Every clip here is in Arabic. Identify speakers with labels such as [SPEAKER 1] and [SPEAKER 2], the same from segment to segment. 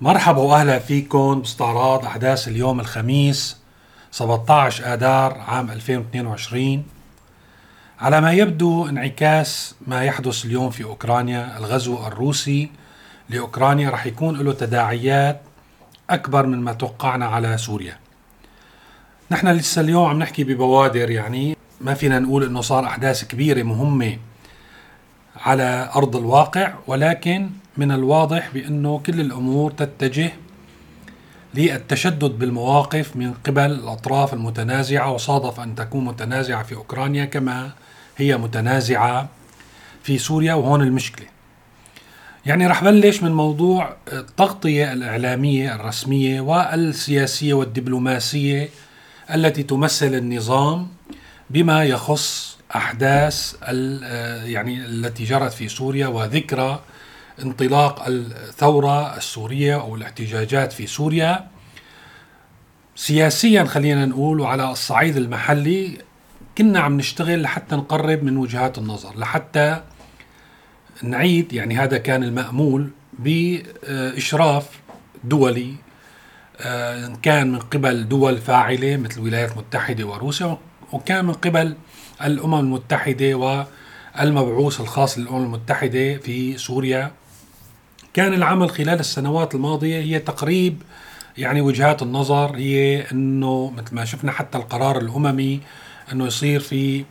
[SPEAKER 1] مرحبا واهلا فيكم باستعراض أحداث اليوم الخميس 17 آذار عام 2022 على ما يبدو انعكاس ما يحدث اليوم في أوكرانيا الغزو الروسي لأوكرانيا رح يكون له تداعيات أكبر من ما توقعنا على سوريا. نحن لسه اليوم عم نحكي ببوادر يعني ما فينا نقول إنه صار أحداث كبيرة مهمة على أرض الواقع ولكن من الواضح بأنه كل الأمور تتجه للتشدد بالمواقف من قبل الأطراف المتنازعة وصادف أن تكون متنازعة في أوكرانيا كما هي متنازعة في سوريا وهون المشكلة. يعني رح بلش من موضوع التغطية الإعلامية الرسمية والسياسية والدبلوماسية التي تمثل النظام بما يخص أحداث يعني التي جرت في سوريا وذكرى انطلاق الثورة السورية أو الاحتجاجات في سوريا. سياسيا خلينا نقول وعلى الصعيد المحلي كنا عم نشتغل لحتى نقرب من وجهات النظر لحتى نعيد يعني هذا كان المأمول بإشراف دولي آه، كان من قبل دول فاعلة مثل الولايات المتحدة وروسيا وكان من قبل الأمم المتحدة والمبعوث الخاص للأمم المتحدة في سوريا. كان العمل خلال السنوات الماضية هي تقريب يعني وجهات النظر هي إنه مثل ما شفنا حتى القرار الأممي إنه يصير في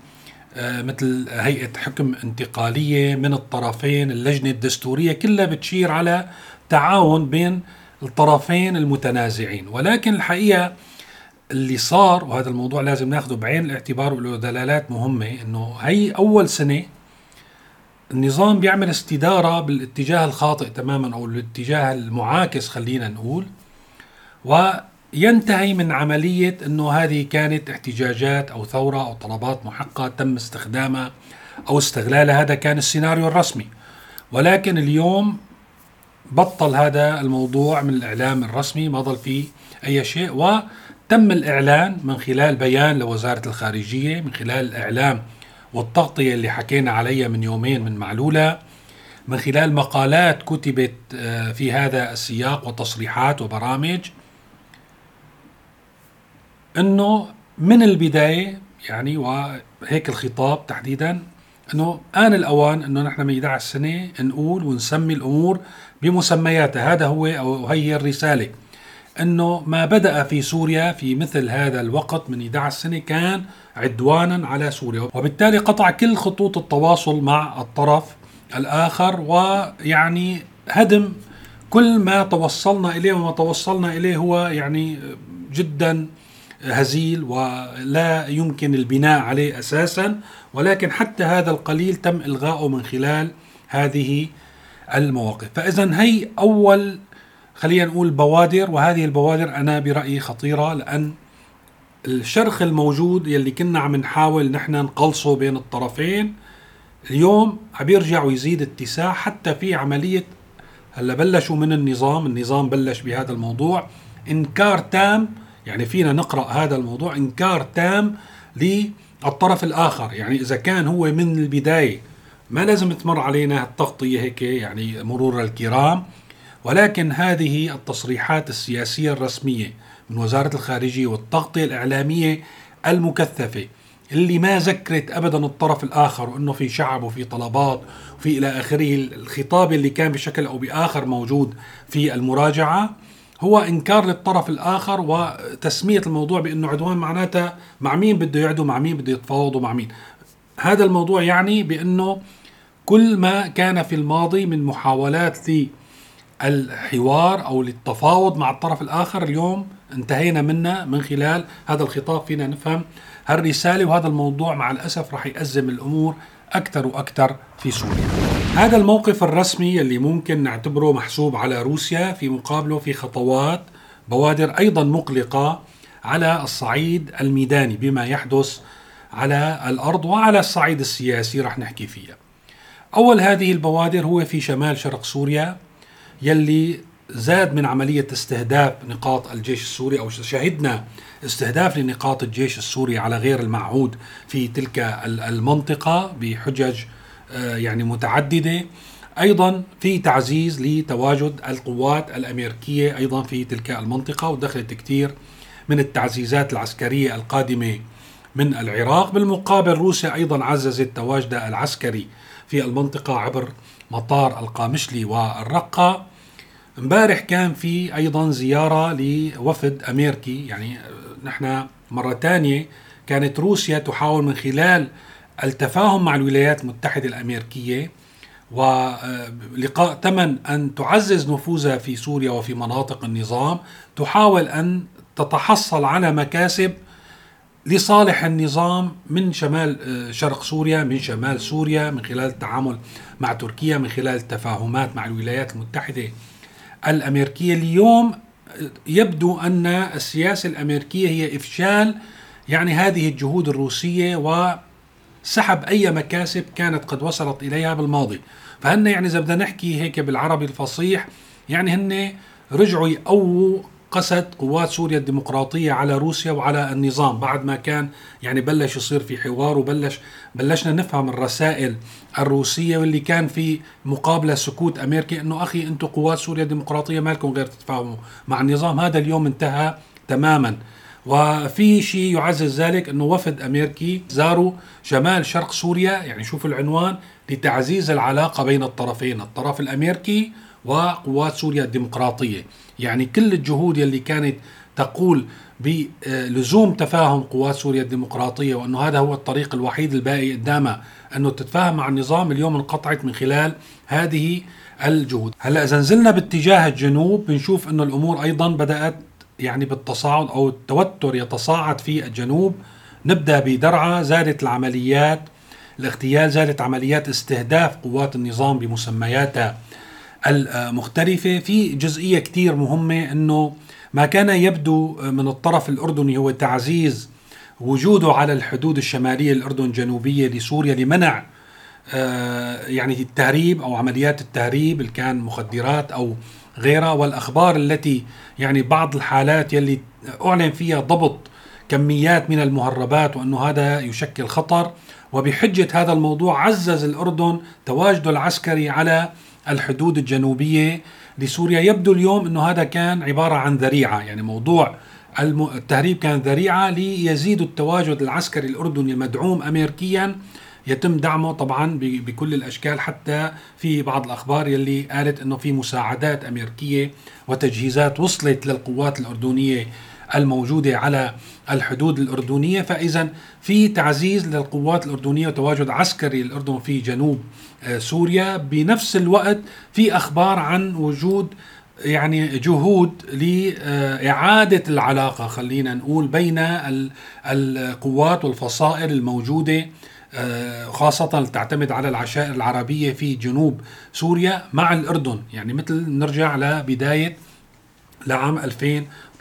[SPEAKER 1] آه، مثل هيئة حكم انتقالية من الطرفين اللجنة الدستورية كلها بتشير على تعاون بين الطرفين المتنازعين. ولكن الحقيقة اللي صار وهذا الموضوع لازم ناخذه بعين الاعتبار وله دلالات مهمة إنه هي أول سنة النظام بيعمل استدارة بالاتجاه الخاطئ تماما أو الاتجاه المعاكس خلينا نقول وينتهي من عملية إنه هذه كانت احتجاجات أو ثورة أو طلبات محقة تم استخدامها أو استغلالها هذا كان السيناريو الرسمي. ولكن اليوم بطل هذا الموضوع من الإعلام الرسمي ما ضل فيه أي شيء وتم الإعلان من خلال بيان لوزارة الخارجية من خلال الاعلام والتغطية اللي حكينا عليها من يومين من معلولة من خلال مقالات كتبت آه، في هذا السياق وتصريحات وبرامج إنه من البداية يعني وهيك الخطاب تحديدا إنه آن الأوان إنه نحن من 11 سنة نقول ونسمي الأمور بمسمياتها هذا هو أو هي الرسالة. أنه ما بدأ في سوريا في مثل هذا الوقت من 11 سنة كان عدوانا على سوريا. وبالتالي قطع كل خطوط التواصل مع الطرف الآخر ويعني هدم كل ما توصلنا إليه وما توصلنا إليه هو يعني جدا هزيل ولا يمكن البناء عليه أساسا. ولكن حتى هذا القليل تم الغائه من خلال هذه المواقف. فاذا هي أول خلينا نقول بوادر وهذه البوادر أنا برأيي خطيرة لأن الشرخ الموجود يلي كنا عم نحاول نحن نقلصه بين الطرفين اليوم عم يرجع ويزيد اتساع حتى في عملية هلأ بلشوا من النظام النظام بلش بهذا الموضوع. إنكار تام يعني فينا نقرأ هذا الموضوع إنكار تام للطرف الآخر. يعني إذا كان هو من البداية ما لازم تمر علينا التغطيه هيك يعني مرور الكرام. ولكن هذه التصريحات السياسية الرسمية من وزارة الخارجية والتغطية الإعلامية المكثفة اللي ما ذكرت ابدا الطرف الآخر وإنه في شعب وفي طلبات وفي إلى آخره. الخطاب اللي كان بشكل أو بآخر موجود في المراجعة هو إنكار للطرف الآخر وتسمية الموضوع بإنه عدوان معناتها مع مين بده يعدوا مع مين بده يتفاوضوا مع مين. هذا الموضوع يعني بإنه كل ما كان في الماضي من محاولات للحوار أو للتفاوض مع الطرف الآخر اليوم انتهينا منه من خلال هذا الخطاب فينا نفهم هالرساله وهذا الموضوع مع الأسف راح يأزم الأمور أكثر وأكثر في سوريا. هذا الموقف الرسمي اللي ممكن نعتبره محسوب على روسيا في مقابله في خطوات بوادر أيضا مقلقة على الصعيد الميداني بما يحدث على الأرض وعلى الصعيد السياسي رح نحكي فيها. أول هذه البوادر هو في شمال شرق سوريا يلي زاد من عملية استهداف نقاط الجيش السوري أو شهدنا استهداف لنقاط الجيش السوري على غير المعهود في تلك المنطقة بحجج آه، يعني متعددة. أيضا في تعزيز لتواجد القوات الأمريكية أيضا في تلك المنطقة ودخلت كثير من التعزيزات العسكرية القادمة من العراق. بالمقابل روسيا أيضا عززت تواجدها العسكري في المنطقة عبر مطار القامشلي والرقة. امبارح كان في أيضا زيارة لوفد امريكي يعني نحن مرة ثانية كانت روسيا تحاول من خلال التفاهم مع الولايات المتحدة الامريكيه ولقاء تمن أن تعزز نفوذها في سوريا وفي مناطق النظام تحاول أن تتحصل على مكاسب لصالح النظام من شمال آه، شرق سوريا من شمال سوريا من خلال التعامل مع تركيا من خلال التفاهمات مع الولايات المتحدة الأمريكية. اليوم آه، يبدو أن السياسة الأمريكية هي إفشال يعني هذه الجهود الروسية وسحب أي مكاسب كانت قد وصلت إليها بالماضي. فهن يعني إذا بدنا نحكي هيك بالعربي الفصيح يعني هن رجعوا يقووا قست قوات سوريا الديمقراطية على روسيا وعلى النظام بعد ما كان يعني بلش يصير في حوار وبلش بلشنا نفهم الرسائل الروسية واللي كان في مقابلة سكوت أمريكي أنه أخي أنتم قوات سوريا الديمقراطية مالكم غير تتفاهموا مع النظام. هذا اليوم انتهى تماما. وفي شيء يعزز ذلك إنه وفد أمريكي زاروا شمال شرق سوريا يعني شوف العنوان لتعزيز العلاقة بين الطرفين الطرف الأمريكي وقوات سوريا الديمقراطية. يعني كل الجهود يلي كانت تقول بلزوم تفاهم قوات سوريا الديمقراطية وأنه هذا هو الطريق الوحيد الباقي قدامها أنه تتفاهم مع النظام اليوم انقطعت من خلال هذه الجهود. هلأ إذا نزلنا باتجاه الجنوب بنشوف أنه الأمور أيضا بدأت يعني بالتصاعد أو التوتر يتصاعد في الجنوب. نبدأ بدرعا زادت العمليات الاغتيال زادت عمليات استهداف قوات النظام بمسمياتها. المختلفة. في جزئية كتير مهمة أنه ما كان يبدو من الطرف الأردني هو تعزيز وجوده على الحدود الشمالية الأردن الجنوبية لسوريا لمنع آه، يعني التهريب أو عمليات التهريب اللي كان مخدرات أو غيرها. والأخبار التي يعني بعض الحالات يلي أعلن فيها ضبط كميات من المهربات وأنه هذا يشكل خطر. وبحجة هذا الموضوع عزز الأردن تواجده العسكري على الحدود الجنوبية لسوريا. يبدو اليوم إنه هذا كان عبارة عن ذريعة يعني موضوع التهريب كان ذريعة ليزيد التواجد العسكري الأردني المدعوم امريكيا. يتم دعمه طبعا بكل الأشكال حتى في بعض الأخبار يلي قالت إنه في مساعدات أمريكية وتجهيزات وصلت للقوات الأردنية الموجودة على الحدود الأردنية. فإذا في تعزيز للقوات الأردنية وتواجد عسكري للاردن في جنوب آه، سوريا. بنفس الوقت في أخبار عن وجود يعني جهود لإعادة العلاقة خلينا نقول بين القوات والفصائل الموجودة آه، خاصة تعتمد على العشائر العربية في جنوب سوريا مع الأردن. يعني مثل نرجع لبداية لعام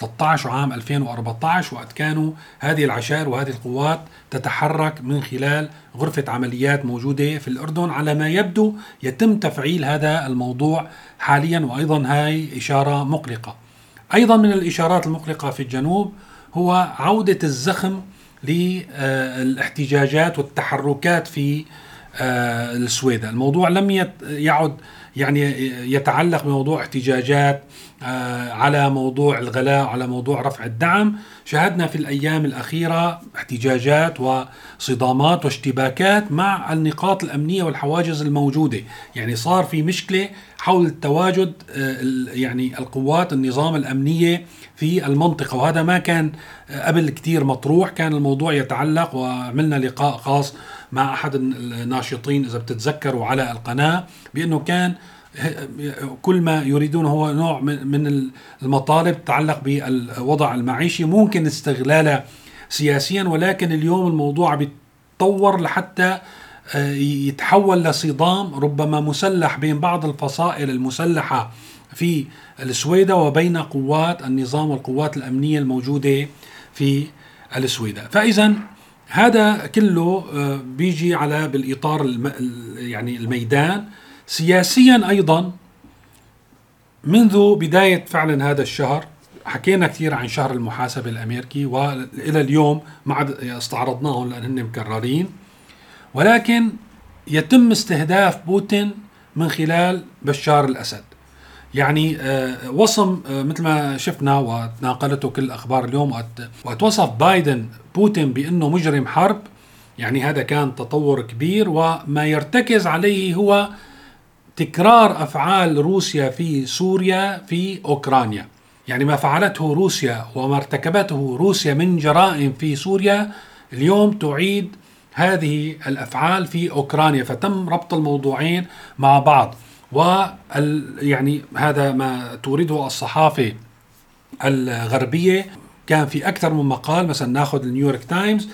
[SPEAKER 1] 2013 وعام 2014 وقت كانوا هذه العشائر وهذه القوات تتحرك من خلال غرفة عمليات موجودة في الأردن على ما يبدو يتم تفعيل هذا الموضوع حاليا وأيضا هاي إشارة مقلقة. أيضا من الإشارات المقلقة في الجنوب هو عودة الزخم للاحتجاجات والتحركات في آه، السويدة الموضوع لم يعد يعني يتعلق بموضوع احتجاجات آه، على موضوع الغلاء على موضوع رفع الدعم. شاهدنا في الأيام الأخيرة احتجاجات وصدامات واشتباكات مع النقاط الأمنية والحواجز الموجودة. يعني صار في مشكلة حول تواجد آه، يعني القوات النظام الأمنية في المنطقة وهذا ما كان قبل كتير مطروح كان الموضوع يتعلق وعملنا لقاء خاص مع أحد الناشطين إذا بتتذكروا على القناة بأنه كان كل ما يريدون هو نوع من المطالب تتعلق بالوضع المعيشي ممكن استغلالها سياسيا ولكن اليوم الموضوع بيتطور لحتى يتحول لصدام ربما مسلح بين بعض الفصائل المسلحة في السويدة وبين قوات النظام والقوات الأمنية الموجودة في السويدة. فإذا هذا كله آه، بيجي على بالإطار يعني الميدان. سياسيا أيضا منذ بداية فعلا هذا الشهر حكينا كثير عن شهر المحاسبة الأمريكي والى اليوم ما عاد استعرضناهم لأن هن مكررين ولكن يتم استهداف بوتين من خلال بشار الأسد. يعني آه، وصم آه، مثل ما شفنا وتناقلته كل أخبار اليوم وقت وصف بايدن بوتين بأنه مجرم حرب. يعني هذا كان تطور كبير وما يرتكز عليه هو تكرار أفعال روسيا في سوريا في أوكرانيا. يعني ما فعلته روسيا وما ارتكبته روسيا من جرائم في سوريا اليوم تعيد هذه الأفعال في أوكرانيا. فتم ربط الموضوعين مع بعض. و يعني هذا ما تورده الصحافة الغربية. كان في أكثر من مقال مثلا ناخذ النيويورك تايمز.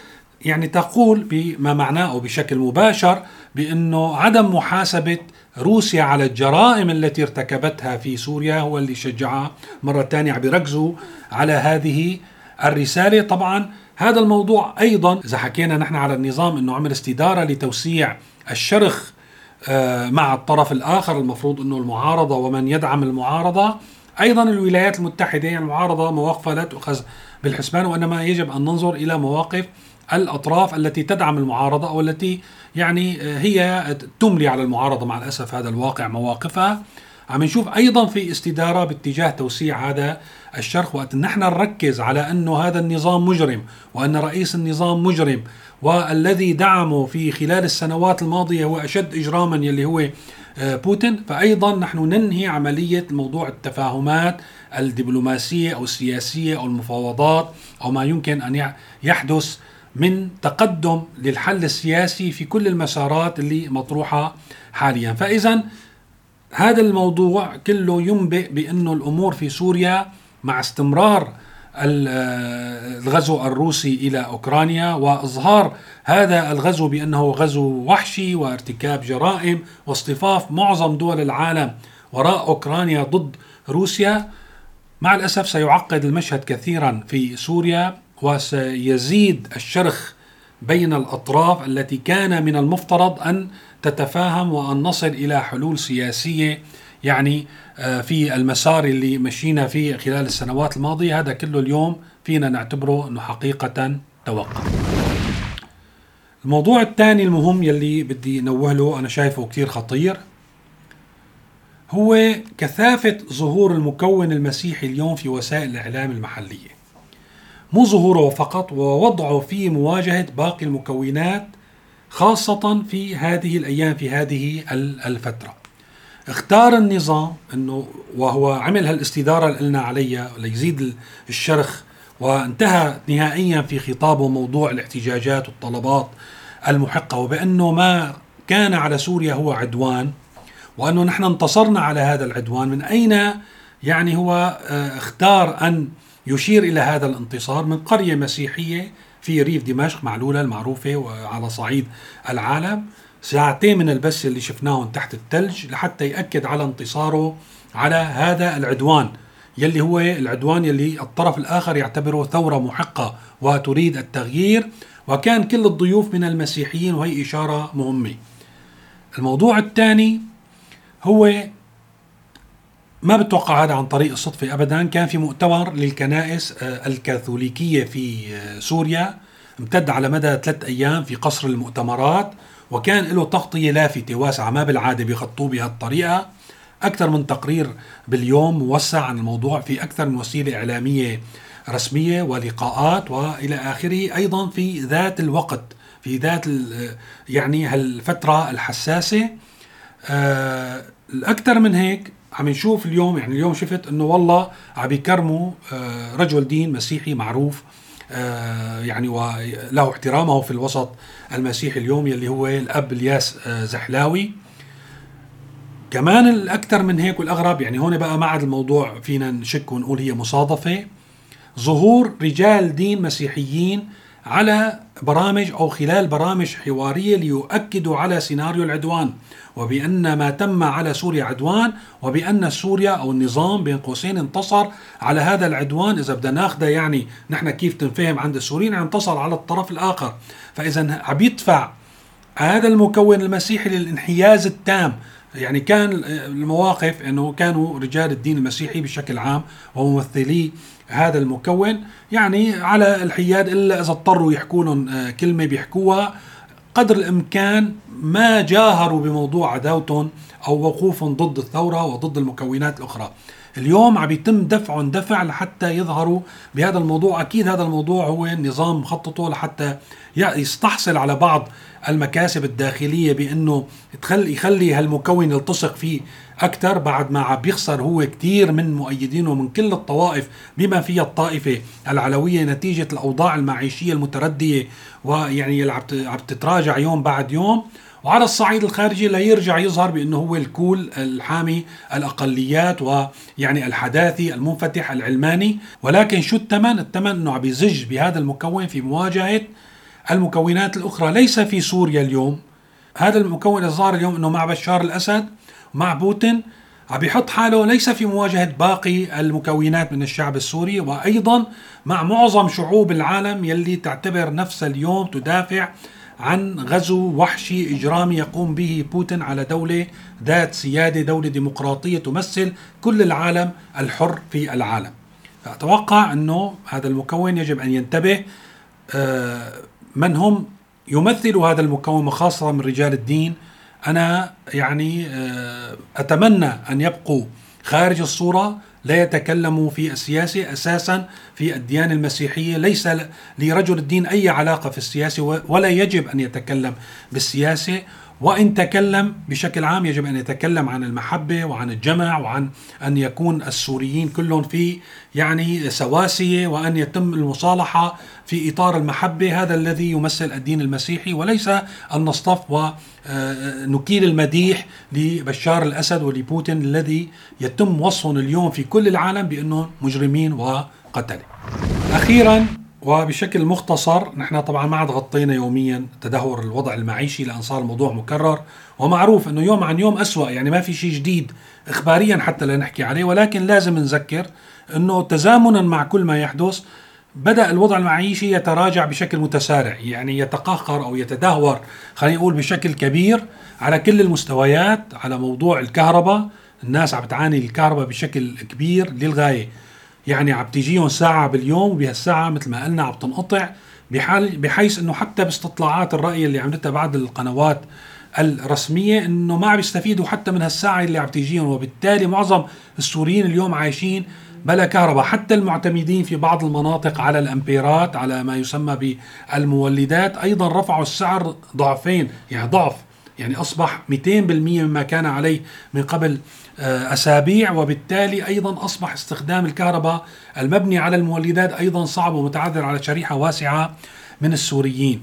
[SPEAKER 1] يعني تقول بما معناه بشكل مباشر بأنه عدم محاسبة روسيا على الجرائم التي ارتكبتها في سوريا هو اللي شجعها مرة ثانية عم بيركزوا على هذه الرسالة. طبعا هذا الموضوع أيضا إذا حكينا نحن على النظام أنه عمل استدارة لتوسيع الشرخ مع الطرف الآخر المفروض أنه المعارضة ومن يدعم المعارضة. أيضا الولايات المتحدة يعني المعارضة مواقفها لا تؤخذ بالحسبان وإنما يجب أن ننظر إلى مواقف الأطراف التي تدعم المعارضة أو التي يعني آه، هي تملي على المعارضة. مع الأسف هذا الواقع مواقفها. عم نشوف أيضا في استدارة باتجاه توسيع هذا الشرخ وقت نحن نركز على أنه هذا النظام مجرم وأن رئيس النظام مجرم. والذي دعمه في خلال السنوات الماضية هو أشد إجراما يلي هو آه، بوتين. فايضا نحن ننهي عملية موضوع التفاهمات الدبلوماسية أو السياسية أو المفاوضات أو ما يمكن أن يحدث من تقدم للحل السياسي في كل المسارات اللي مطروحة حاليا. فاذا هذا الموضوع كله ينبئ بأنه الأمور في سوريا مع استمرار الغزو الروسي إلى أوكرانيا وإظهار هذا الغزو بأنه غزو وحشي وارتكاب جرائم واصطفاف معظم دول العالم وراء أوكرانيا ضد روسيا. مع الأسف سيعقد المشهد كثيرا في سوريا وسيزيد الشرخ بين الأطراف التي كان من المفترض أن تتفاهم وأن نصل إلى حلول سياسية يعني آه، في المسار اللي مشينا فيه خلال السنوات الماضية هذا كله اليوم فينا نعتبره إنه حقيقة توقف. الموضوع الثاني المهم يلي بدي نوه له أنا شايفه كثير خطير هو كثافة ظهور المكون المسيحي اليوم في وسائل الإعلام المحلية. مو ظهوره فقط ووضعه في مواجهة باقي المكونات خاصة في هذه الأيام في هذه الفترة اختار النظام أنه وهو عمل هالاستدارة اللي قلنا عليها ليزيد الشرخ وانتهى نهائيا في خطابه موضوع الاحتجاجات والطلبات المحقة وبأنه ما كان على سوريا هو عدوان وأنه نحن انتصرنا على هذا العدوان من أين يعني هو آه، اختار أن يشير إلى هذا الانتصار من قرية مسيحية في ريف دمشق معلولة المعروفة وعلى صعيد العالم. ساعتين من البث اللي شفناهم تحت الثلج لحتى يأكد على انتصاره على هذا العدوان يلي هو العدوان يلي الطرف الآخر يعتبره ثورة محقة وتريد التغيير وكان كل الضيوف من المسيحيين وهي إشارة مهمة. الموضوع الثاني هو ما بتوقع هذا عن طريق الصدفة أبدا كان في مؤتمر للكنائس آه، الكاثوليكية في آه، سوريا امتد على مدى ثلاث أيام في قصر المؤتمرات. وكان له تغطية لافتة واسعة ما بالعادة بيخطوه بهالطريقة أكثر من تقرير باليوم موسع عن الموضوع في أكثر من وسيلة إعلامية رسمية ولقاءات وإلى آخره. أيضا في ذات الوقت في ذات آه، يعني هالفترة الحساسة. الأكثر من هيك عم نشوف اليوم يعني اليوم شفت إنه والله عم بيكرموا آه، رجل دين مسيحي معروف. آه، يعني وله احترامه في الوسط المسيحي اليوم يلي هو الأب الياس آه، زحلاوي. كمان الأكثر من هيك والأغرب يعني هون بقى ما عاد الموضوع فينا نشك ونقول هي مصادفة. ظهور رجال دين مسيحيين على برامج أو خلال برامج حوارية ليؤكدوا على سيناريو العدوان وبأن ما تم على سوريا عدوان وبأن سوريا أو النظام بين قوسين انتصر على هذا العدوان. إذا بدنا ناخذه يعني نحن كيف تنفهم عند السوريين انتصر على الطرف الآخر. فإذا عم يدفع هذا المكون المسيحي للانحياز التام يعني كان المواقف إنه كانوا رجال الدين المسيحي بشكل عام وممثلي هذا المكون يعني على الحياد إلا إذا اضطروا يحكوا لهم آه، كلمة بيحكوها قدر الإمكان ما جاهروا بموضوع عداوتهم أو وقوفهم ضد الثورة وضد المكونات الأخرى. اليوم عم يتم دفعهم دفع لحتى يظهروا بهذا الموضوع. أكيد هذا الموضوع هو النظام مخططه لحتى يستحصل على بعض المكاسب الداخلية بأنه تخلي يخلي هالمكون يلتصق فيه أكثر بعد ما عم بيخسر هو كثير من مؤيدينه من كل الطوائف بما فيها الطائفة العلوية نتيجة الأوضاع المعيشية المتردية ويعني عم تتراجع يوم بعد يوم. وعلى الصعيد الخارجي لا يرجع يظهر بأنه هو الكول الحامي الأقليات ويعني الحداثي المنفتح العلماني. ولكن شو الثمن؟ الثمن أنه عم يزج بهذا المكون في مواجهة المكونات الأخرى. ليس في سوريا اليوم. هذا المكون الظاهر اليوم أنه مع بشار الأسد مع بوتين عم يحط حاله ليس في مواجهة باقي المكونات من الشعب السوري. وأيضا مع معظم شعوب العالم يلي تعتبر نفسها اليوم تدافع عن غزو وحشي إجرامي يقوم به بوتين على دولة ذات سيادة دولة ديمقراطية تمثل كل العالم الحر في العالم. فأتوقع أنه هذا المكون يجب أن ينتبه آه، من هم يمثلوا هذا المكون خاصة من رجال الدين. أنا يعني آه، أتمنى أن يبقوا خارج الصورة لا يتكلموا في السياسة أساسا في الديانة المسيحية. ليس لرجل الدين أي علاقة في السياسة ولا يجب أن يتكلم بالسياسة وإن تكلم بشكل عام يجب أن يتكلم عن المحبة وعن الجمع وعن أن يكون السوريين كلهم في يعني سواسية وأن يتم المصالحة في إطار المحبة هذا الذي يمثل الدين المسيحي وليس أن نصطف ونكيل المديح لبشار الأسد ولبوتين الذي يتم وصفهم اليوم في كل العالم بأنهم مجرمين وقتلة. أخيرا وبشكل مختصر نحن طبعا ما عاد غطينا يوميا تدهور الوضع المعيشي لأن صار الموضوع مكرر. ومعروف إنه يوم عن يوم اسوء يعني ما في شيء جديد اخباريا حتى لا نحكي عليه ولكن لازم نذكر إنه تزامنا مع كل ما يحدث بدأ الوضع المعيشي يتراجع بشكل متسارع يعني يتقهقر أو يتدهور خلينا نقول بشكل كبير على كل المستويات على موضوع الكهرباء. الناس عم تعاني الكهرباء بشكل كبير للغاية. يعني عم تجيهم ساعة باليوم وبهالساعة مثل ما قلنا عم تنقطع بحال بحيث إنه حتى باستطلاعات الرأي اللي عملتها بعض القنوات الرسمية إنه ما عم يستفيدوا حتى من هالساعة اللي عم تجيهم وبالتالي معظم السوريين اليوم عايشين بلا كهرباء. حتى المعتمدين في بعض المناطق على الأمبيرات على ما يسمى بالمولدات أيضا رفعوا السعر ضعفين يعني ضعف يعني أصبح 200% مما كان عليه من قبل آه، أسابيع وبالتالي أيضا أصبح استخدام الكهرباء المبني على المولدات أيضا صعب ومتعذر على شريحة واسعة من السوريين.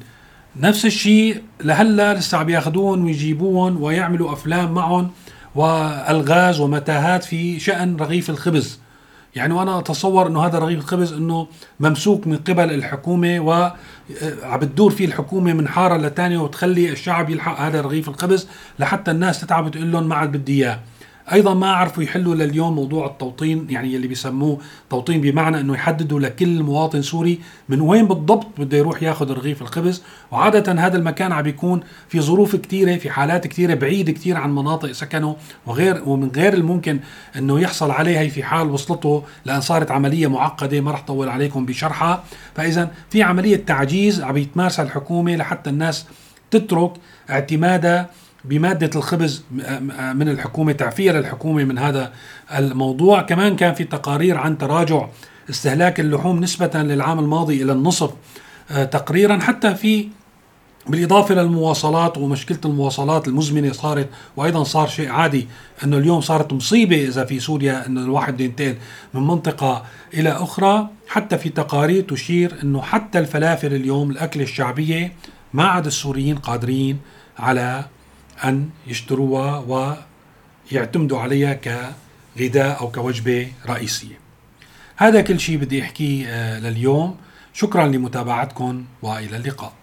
[SPEAKER 1] نفس الشيء لهلأ لسه عم ياخذوهم ويجيبوهم ويعملوا أفلام معهم وألغاز ومتاهات في شأن رغيف الخبز. يعني وأنا أتصور إنه هذا رغيف الخبز إنه ممسوك من قبل الحكومة و آه، عم فيه الحكومة من حارة لتانية وتخلي الشعب يلحق هذا رغيف الخبز لحتى الناس تتعب تقول لهم ما عاد بدي إياه. أيضا ما عرفوا يحلوا لليوم موضوع التوطين يعني اللي بيسموه توطين بمعنى إنه يحددوا لكل مواطن سوري من وين بالضبط بده يروح ياخذ رغيف الخبز. وعادة هذا المكان عم بيكون في ظروف كثيره في حالات كثيره بعيد كثير عن مناطق سكنه وغير ومن غير الممكن إنه يحصل عليه هي في حال وصلته لأن صارت عملية معقدة ما رح طول عليكم بشرحها. فاذا في عملية تعجيز عم يتمارسها الحكومة لحتى الناس تترك اعتمادها بمادة الخبز من الحكومة تعفية للحكومة من هذا الموضوع. كمان كان في تقارير عن تراجع استهلاك اللحوم نسبة للعام الماضي إلى النصف آه، تقريرا. حتى في بالإضافة للمواصلات ومشكلة المواصلات المزمنة صارت وأيضا صار شيء عادي أنه اليوم صارت مصيبة إذا في سوريا أنه الواحد ينتقل من منطقة إلى أخرى. حتى في تقارير تشير أنه حتى الفلافل اليوم الأكلة الشعبية ما عاد السوريين قادرين على أن يشتروها ويعتمدوا عليها كغذاء أو كوجبة رئيسية. هذا كل شيء بدي أحكيه آه، لليوم. شكرا لمتابعتكم وإلى اللقاء.